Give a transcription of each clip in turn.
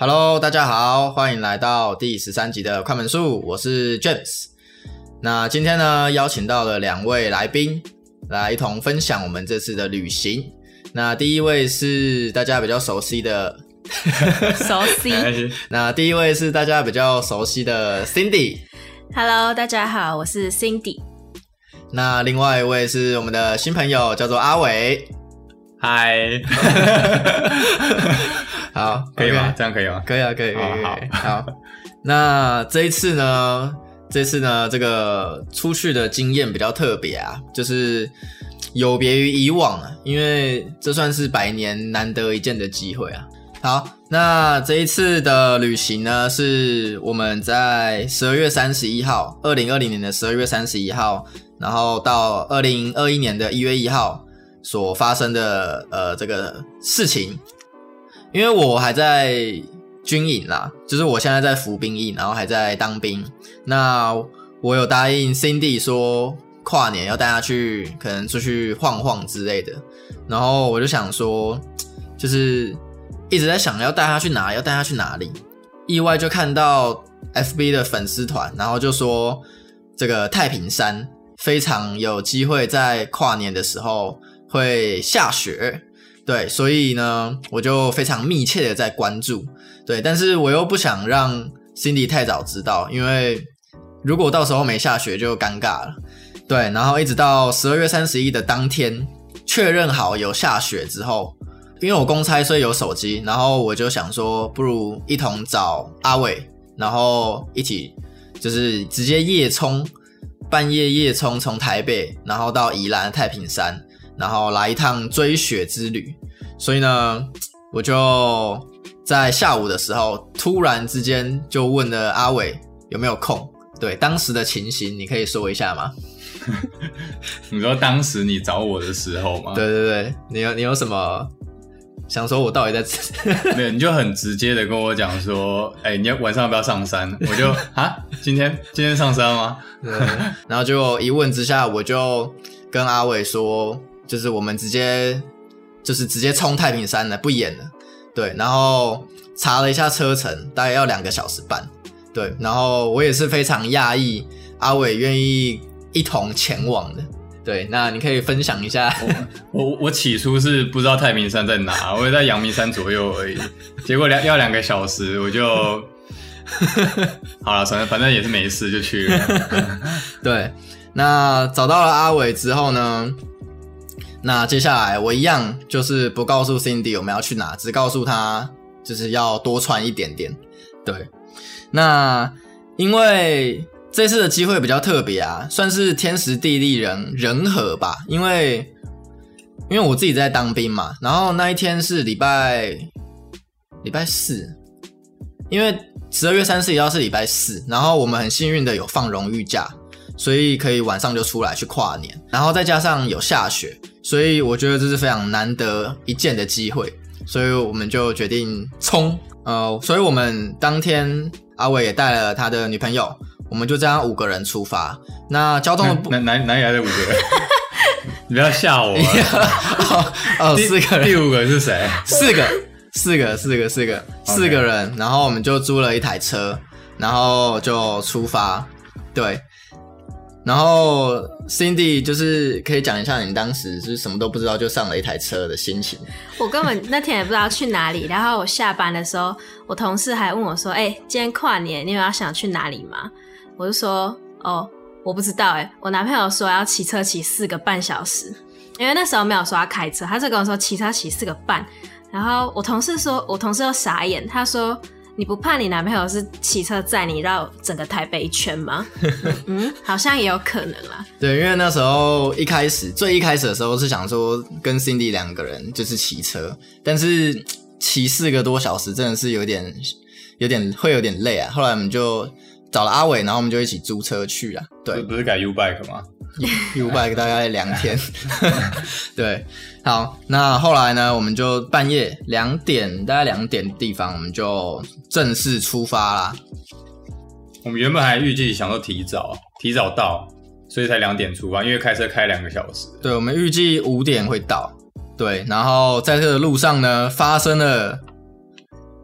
Hello，大家好，欢迎来到第十三集的快门术，我是 James。那今天呢，邀请到了两位来宾来一同分享我们这次的旅行。那第一位是大家比较熟悉的，熟悉。那第一位是大家比较熟悉的 Cindy。Hello，大家好，我是 Cindy。那另外一位是我们的新朋友，叫做阿伟。嗨，好，可以吗？这样可以吗？可以啊，可以，可以，好可以好。那这一次呢，这次呢，这个出去的经验比较特别啊，就是有别于以往啊，因为这算是百年难得一见的机会啊。好，那这一次的旅行呢，是我们在十二月三十一号，二零二零年的十二月三十一号，然后到二零二一年的一月一号所发生的呃这个事情。因为我还在军营啦，就是我现在在服兵役，然后还在当兵。那我有答应 Cindy 说跨年要带她去，可能出去晃晃之类的。然后我就想说，就是一直在想要带她去哪，要带她去哪里。意外就看到 FB 的粉丝团，然后就说这个太平山非常有机会在跨年的时候会下雪。对，所以呢，我就非常密切的在关注。对，但是我又不想让 Cindy 太早知道，因为如果到时候没下雪就尴尬了。对，然后一直到十二月三十一的当天确认好有下雪之后，因为我公差所以有手机，然后我就想说，不如一同找阿伟，然后一起就是直接夜冲，半夜夜冲从台北，然后到宜兰太平山。然后来一趟追雪之旅，所以呢，我就在下午的时候突然之间就问了阿伟有没有空。对当时的情形，你可以说一下吗？你说当时你找我的时候吗？对对对，你有你有什么想说？我到底在？没有，你就很直接的跟我讲说，哎、你要晚上要不要上山？我就啊，今天今天上山吗？对，然后就一问之下，我就跟阿伟说。就是我们直接就是直接冲太平山了，不演了。对，然后查了一下车程，大概要两个小时半。对，然后我也是非常讶异，阿伟愿意一同前往的。对，那你可以分享一下。我我我起初是不知道太平山在哪，我也在阳明山左右而已。结果两要两个小时，我就好了，反正反正也是没事就去了。对，那找到了阿伟之后呢？那接下来我一样就是不告诉 Cindy 我们要去哪，只告诉他就是要多穿一点点。对，那因为这次的机会比较特别啊，算是天时地利人人和吧。因为因为我自己在当兵嘛，然后那一天是礼拜礼拜四，因为十二月三十一号是礼拜四，然后我们很幸运的有放荣誉假。所以可以晚上就出来去跨年，然后再加上有下雪，所以我觉得这是非常难得一见的机会，所以我们就决定冲。呃，所以我们当天阿伟也带了他的女朋友，我们就这样五个人出发。那交通哪哪哪里来的五个人？你不要吓我、哦 哦，四个人，第五个是谁？四个，四个，四个，四个，四个人。然后我们就租了一台车，然后就出发。对。然后 Cindy 就是可以讲一下你当时是什么都不知道就上了一台车的心情。我根本那天也不知道去哪里，然后我下班的时候，我同事还问我说：“哎、今天跨年，你有要想去哪里吗？”我就说：“哦，我不知道。”哎，我男朋友说要骑车骑四个半小时，因为那时候没有说要开车，他就跟我说骑车骑四个半。然后我同事说，我同事又傻眼，他说。你不怕你男朋友是骑车载你绕整个台北一圈吗？嗯，好像也有可能啦。对，因为那时候一开始最一开始的时候是想说跟 Cindy 两个人就是骑车，但是骑四个多小时真的是有点有点会有点累啊。后来我们就找了阿伟，然后我们就一起租车去啊。对，不是改 U bike 吗？U bike 大概两天。对，好，那后来呢，我们就半夜两点，大概两点地方，我们就正式出发啦。我们原本还预计想说提早提早到，所以才两点出发，因为开车开两个小时。对，我们预计五点会到。对，然后在这个路上呢，发生了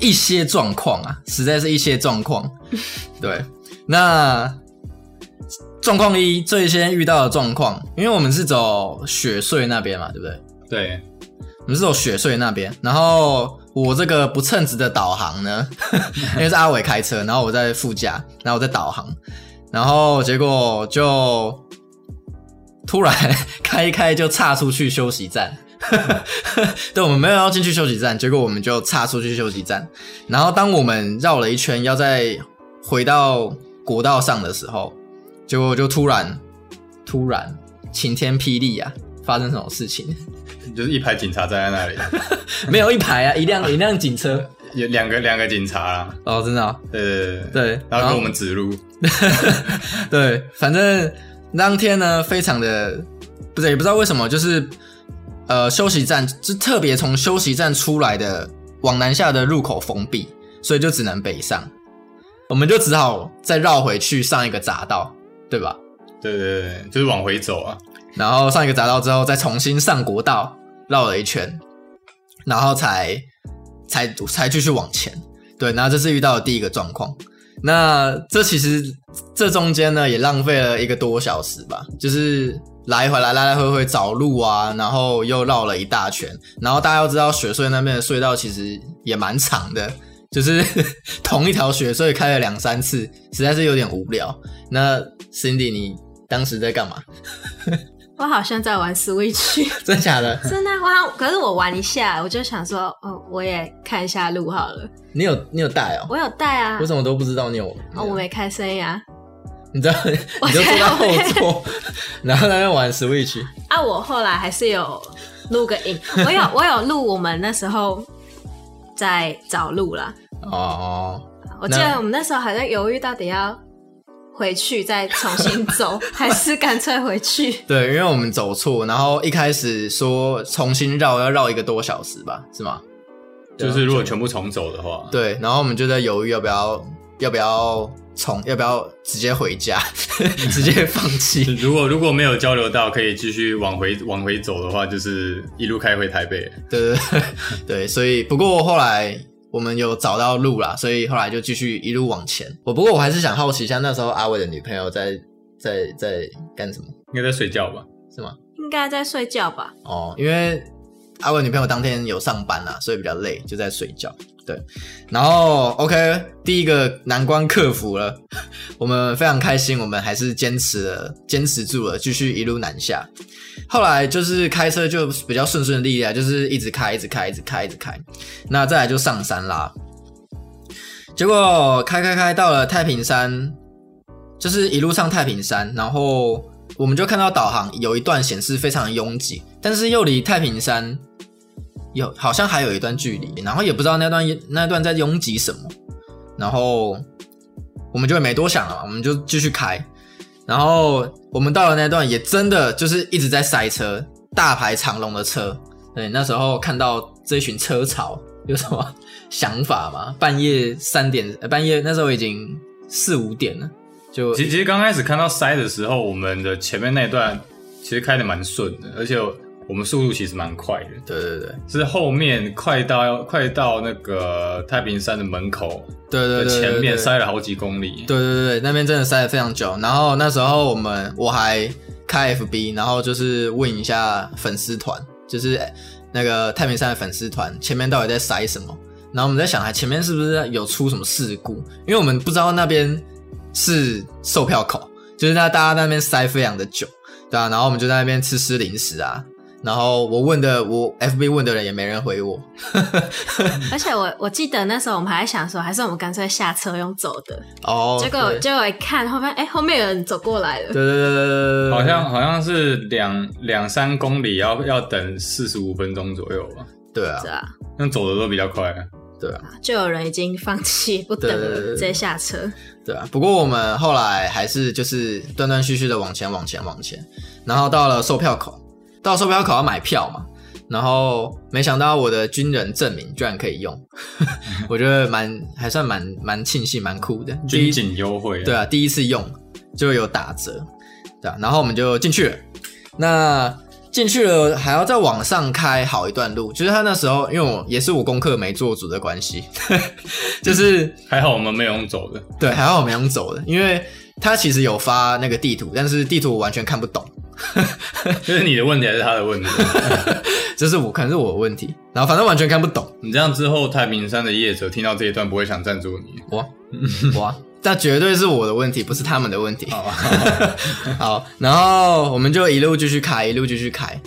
一些状况啊，实在是一些状况。对，那状况一最先遇到的状况，因为我们是走雪穗那边嘛，对不对？对，我们是走雪穗那边，然后我这个不称职的导航呢，因为是阿伟开车，然后我在副驾，然后我在导航，然后结果就突然 开一开就岔出去休息站。对，我们没有要进去休息站，结果我们就岔出去休息站。然后当我们绕了一圈，要再回到国道上的时候，结果就突然突然晴天霹雳啊！发生什么事情？就是一排警察站在那里，没有一排啊，一辆 一辆警车，有两个两个警察啦。哦，真的、哦，对对对对，对，然后给我们指路，对，反正当天呢，非常的不对也不知道为什么，就是呃休息站就特别从休息站出来的往南下的入口封闭，所以就只能北上，我们就只好再绕回去上一个匝道，对吧？对对对，就是往回走啊。然后上一个匝道之后，再重新上国道绕了一圈，然后才才才继续往前。对，然后这是遇到的第一个状况。那这其实这中间呢，也浪费了一个多小时吧，就是来回来来来回回找路啊，然后又绕了一大圈。然后大家要知道，雪隧那边的隧道其实也蛮长的，就是 同一条血，所以开了两三次，实在是有点无聊。那 Cindy，你当时在干嘛？我好像在玩 Switch，真假的？真的，我好可是我玩一下，我就想说，哦，我也看一下路好了。你有你有带哦？我有带啊我怎么都不知道你有？哦，我没开声音啊。你知道，你就坐在后座，然后在玩 Switch。啊，我后来还是有录个影，我有我有录我们那时候在找路啦。哦，我记得我们那时候还在犹豫到底要回去再重新走，还是干脆回去。对，因为我们走错，然后一开始说重新绕要绕一个多小时吧，是吗？就是如果全部重走的话，对，然后我们就在犹豫要不要要不要重要不要直接回家，直接放弃。如果如果没有交流到，可以继续往回往回走的话，就是一路开回台北。对对对对，所以不过后来我们有找到路啦，所以后来就继续一路往前。我不过我还是想好奇一下，那时候阿伟的女朋友在在在干什么？应该在睡觉吧？是吗？应该在睡觉吧？哦，因为阿伟女朋友当天有上班啦，所以比较累，就在睡觉。对，然后 OK，第一个难关克服了，我们非常开心，我们还是坚持了，坚持住了，继续一路南下。后来就是开车就比较顺顺利利啊，就是一直开，一直开，一直开，一直开。那再来就上山啦。结果开开开到了太平山，就是一路上太平山，然后我们就看到导航有一段显示非常拥挤，但是又离太平山有好像还有一段距离，然后也不知道那段那段在拥挤什么，然后我们就没多想了，我们就继续开，然后我们到了那段也真的就是一直在塞车，大排长龙的车。对，那时候看到这群车潮，有什么想法吗？半夜三点，半夜那时候已经四五点了，就其实其实刚开始看到塞的时候，我们的前面那段其实开的蛮顺的，而且我们速度其实蛮快的。对对对是后面快到快到那个太平山的门口对对对，前面塞了好几公里。对对对对，那边真的塞了非常久。然后那时候我们我还开 FB，然后就是问一下粉丝团，就是那个太平山的粉丝团前面到底在塞什么。然后我们在想，还前面是不是有出什么事故？因为我们不知道那边是售票口，就是那大家那边塞非常的久，对啊。然后我们就在那边吃吃零食啊。然后我问的，我 FB 问的人也没人回我。而且我我记得那时候我们还在想说，还是我们干脆下车用走的。哦，结果结果一看后面，哎、后面有人走过来了。对对对对对对，好像好像是两两三公里要要等四十五分钟左右吧，对啊是，啊，那走的都比较快。对啊。就有人已经放弃不等了，直接下车。对啊，不过我们后来还是就是断断续续的往前往前往前，然后到了售票口，到售票口要买票嘛，然后没想到我的军人证明居然可以用，我觉得蛮还算蛮蛮庆幸蛮酷的，军警优惠，对啊，第一次用就有打折，对啊，然后我们就进去了。那进进去了还要再往上开好一段路，就是他那时候因为我也是我功课没做足的关系，就是还好我们没有用走的，对，还好我没用走的，因为他其实有发那个地图，但是地图我完全看不懂，这是你的问题还是他的问题？这是我可能是我的问题，然后反正完全看不懂，你这样之后，太平山的业者听到这一段不会想赞助你。哇哇，那绝对是我的问题，不是他们的问题。好啊，好，然后我们就一路继续开，一路继续开，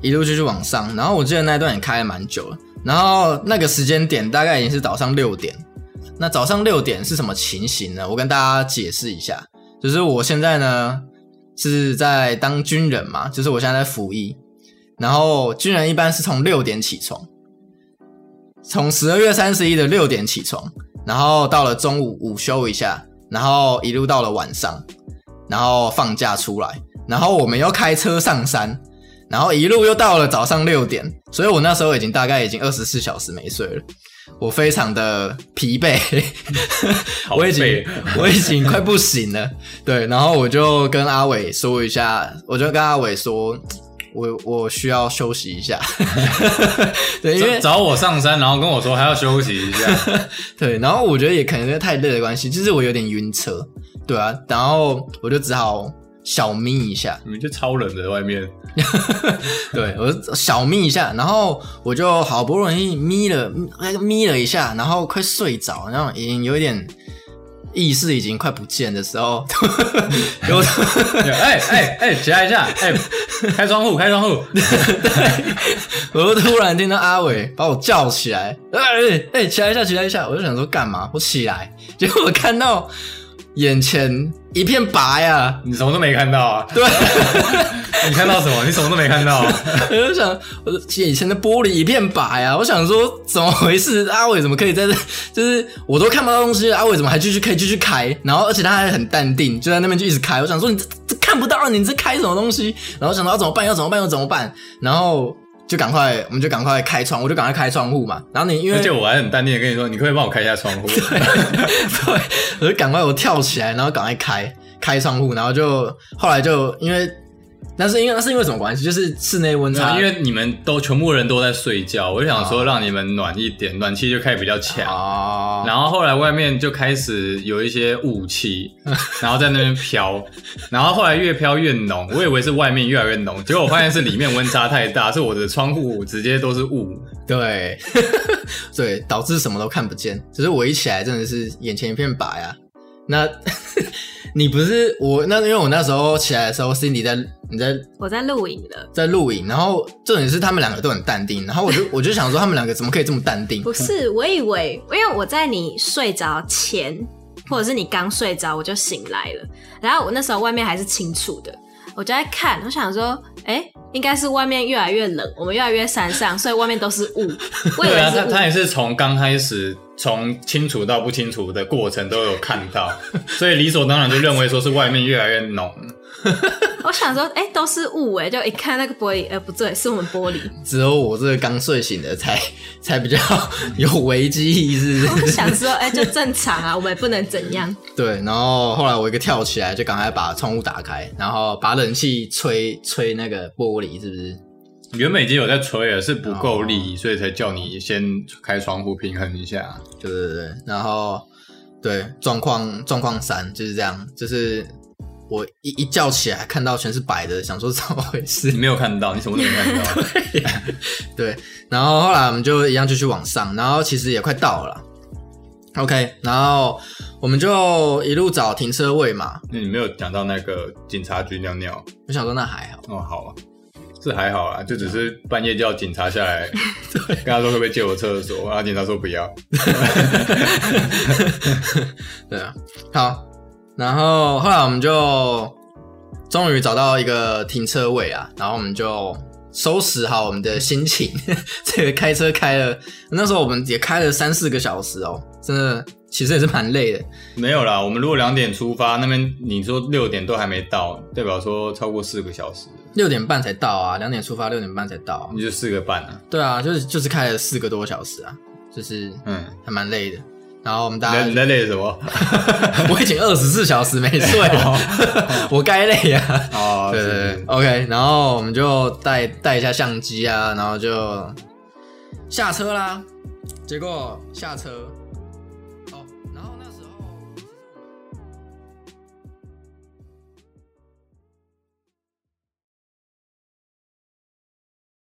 一路继续往上。然后我记得那段也开了蛮久了。然后那个时间点大概已经是早上六点。那早上六点是什么情形呢？我跟大家解释一下，就是我现在呢是在当军人嘛，就是我现在在服役。然后军人一般是从六点起床，从十二月三十一的六点起床，然后到了中午午休一下，然后一路到了晚上，然后放假出来，然后我们又开车上山，然后一路又到了早上六点，所以我那时候已经大概已经二十四小时没睡了，我非常的疲惫，好 我已经我已经快不行了，对，然后我就跟阿伟说一下，我就跟阿伟说。我我需要休息一下，对，因为找我上山，然后跟我说还要休息一下。对，然后我觉得也可能是太累的关系，就是我有点晕车，对啊，然后我就只好小眯一下，你们就超冷的外面，对我小眯一下，然后我就好不容易眯了那个眯了一下，然后快睡着，然后已经有一点意识已经快不见的时候，有 哎哎哎，起来一下，哎，开窗户，开窗户。我就突然听到阿伟把我叫起来，哎哎哎，起来一下，起来一下，我就想说干嘛？我起来，结果我看到眼前一片白啊，你什么都没看到啊？对，你看到什么？你什么都没看到。我就想，我的眼前的玻璃一片白啊！我想说，怎么回事？阿伟怎么可以在这？就是我都看不到东西，阿伟怎么还继续可以继续开？然后而且他还很淡定，就在那边就一直开。我想说，你这这看不到，你这开什么东西？然后想到要怎么办？要怎么办？要怎么办？然后就赶快，我们就赶快开窗，我就赶快开窗户嘛。然后你因为而且我还很淡定的跟你说，你可不可以帮我开一下窗户？对，我就赶快我跳起来，然后赶快开开窗户，然后就后来就因为，那是因为那是因为什么关系？就是室内温差，因为你们都全部人都在睡觉，我就想说让你们暖一点，暖气就开始比较强。哦，然后后来外面就开始有一些雾气，然后在那边飘，然后后来越飘越浓，我以为是外面越来越浓，结果我发现是里面温差太大，是我的窗户直接都是雾。对，对，导致什么都看不见。只是我一起来，真的是眼前一片白啊。那 你不是我那，因为我那时候起来的时候，Cindy 在你在我在录影的，在录影，然后重点是他们两个都很淡定，然后我就 我就想说，他们两个怎么可以这么淡定？不是，我以为，因为我在你睡着前，或者是你刚睡着，我就醒来了。然后我那时候外面还是清楚的，我就在看，我想说，哎、应该是外面越来越冷，我们越来越山上，所以外面都是雾。我以对啊，为是雾。他他也是从刚开始从清楚到不清楚的过程都有看到，所以理所当然就认为说是外面越来越浓。我想说，哎、都是雾哎，就一看那个玻璃，哎、不对，是我们玻璃。只有我这个刚睡醒的才 才比较有危机意识。我想说，哎、就正常啊，我们也不能怎样。对，然后后来我一个跳起来，就赶快把窗户打开，然后把冷气吹吹那个玻璃，是不是？原本已经有在吹了，是不够力，所以才叫你先开窗户平衡一下。对对对，然后对状况状况三就是这样，就是我一一觉起来看到全是白的，想说怎么回事你？没有看到，你什么都没看到。对，然后后来我们就一样继续往上，然后其实也快到了。OK，然后我们就一路找停车位嘛。那你没有讲到那个警察局尿尿我想说那还好，哦，好啊，这还好啦，就只是半夜叫警察下来，跟他说会不可以借我厕所，然后警察说不要。对啊，好，然后后来我们就终于找到一个停车位啊，然后我们就收拾好我们的心情，这个开车开了，那时候我们也开了三四个小时哦，真的其实也是蛮累的。没有啦，我们如果两点出发，那边你说六点都还没到，代表说超过四个小时，六点半才到啊，两点出发，六点半才到啊、你就四个半啊。对啊，就是就是开了四个多小时啊，就是嗯，还蛮累的。然后我们大家你在累什么？我已经二十四小时没睡了，我该累啊。哦，对对对，OK，然后我们就带带一下相机啊，然后就下车啦。结果下车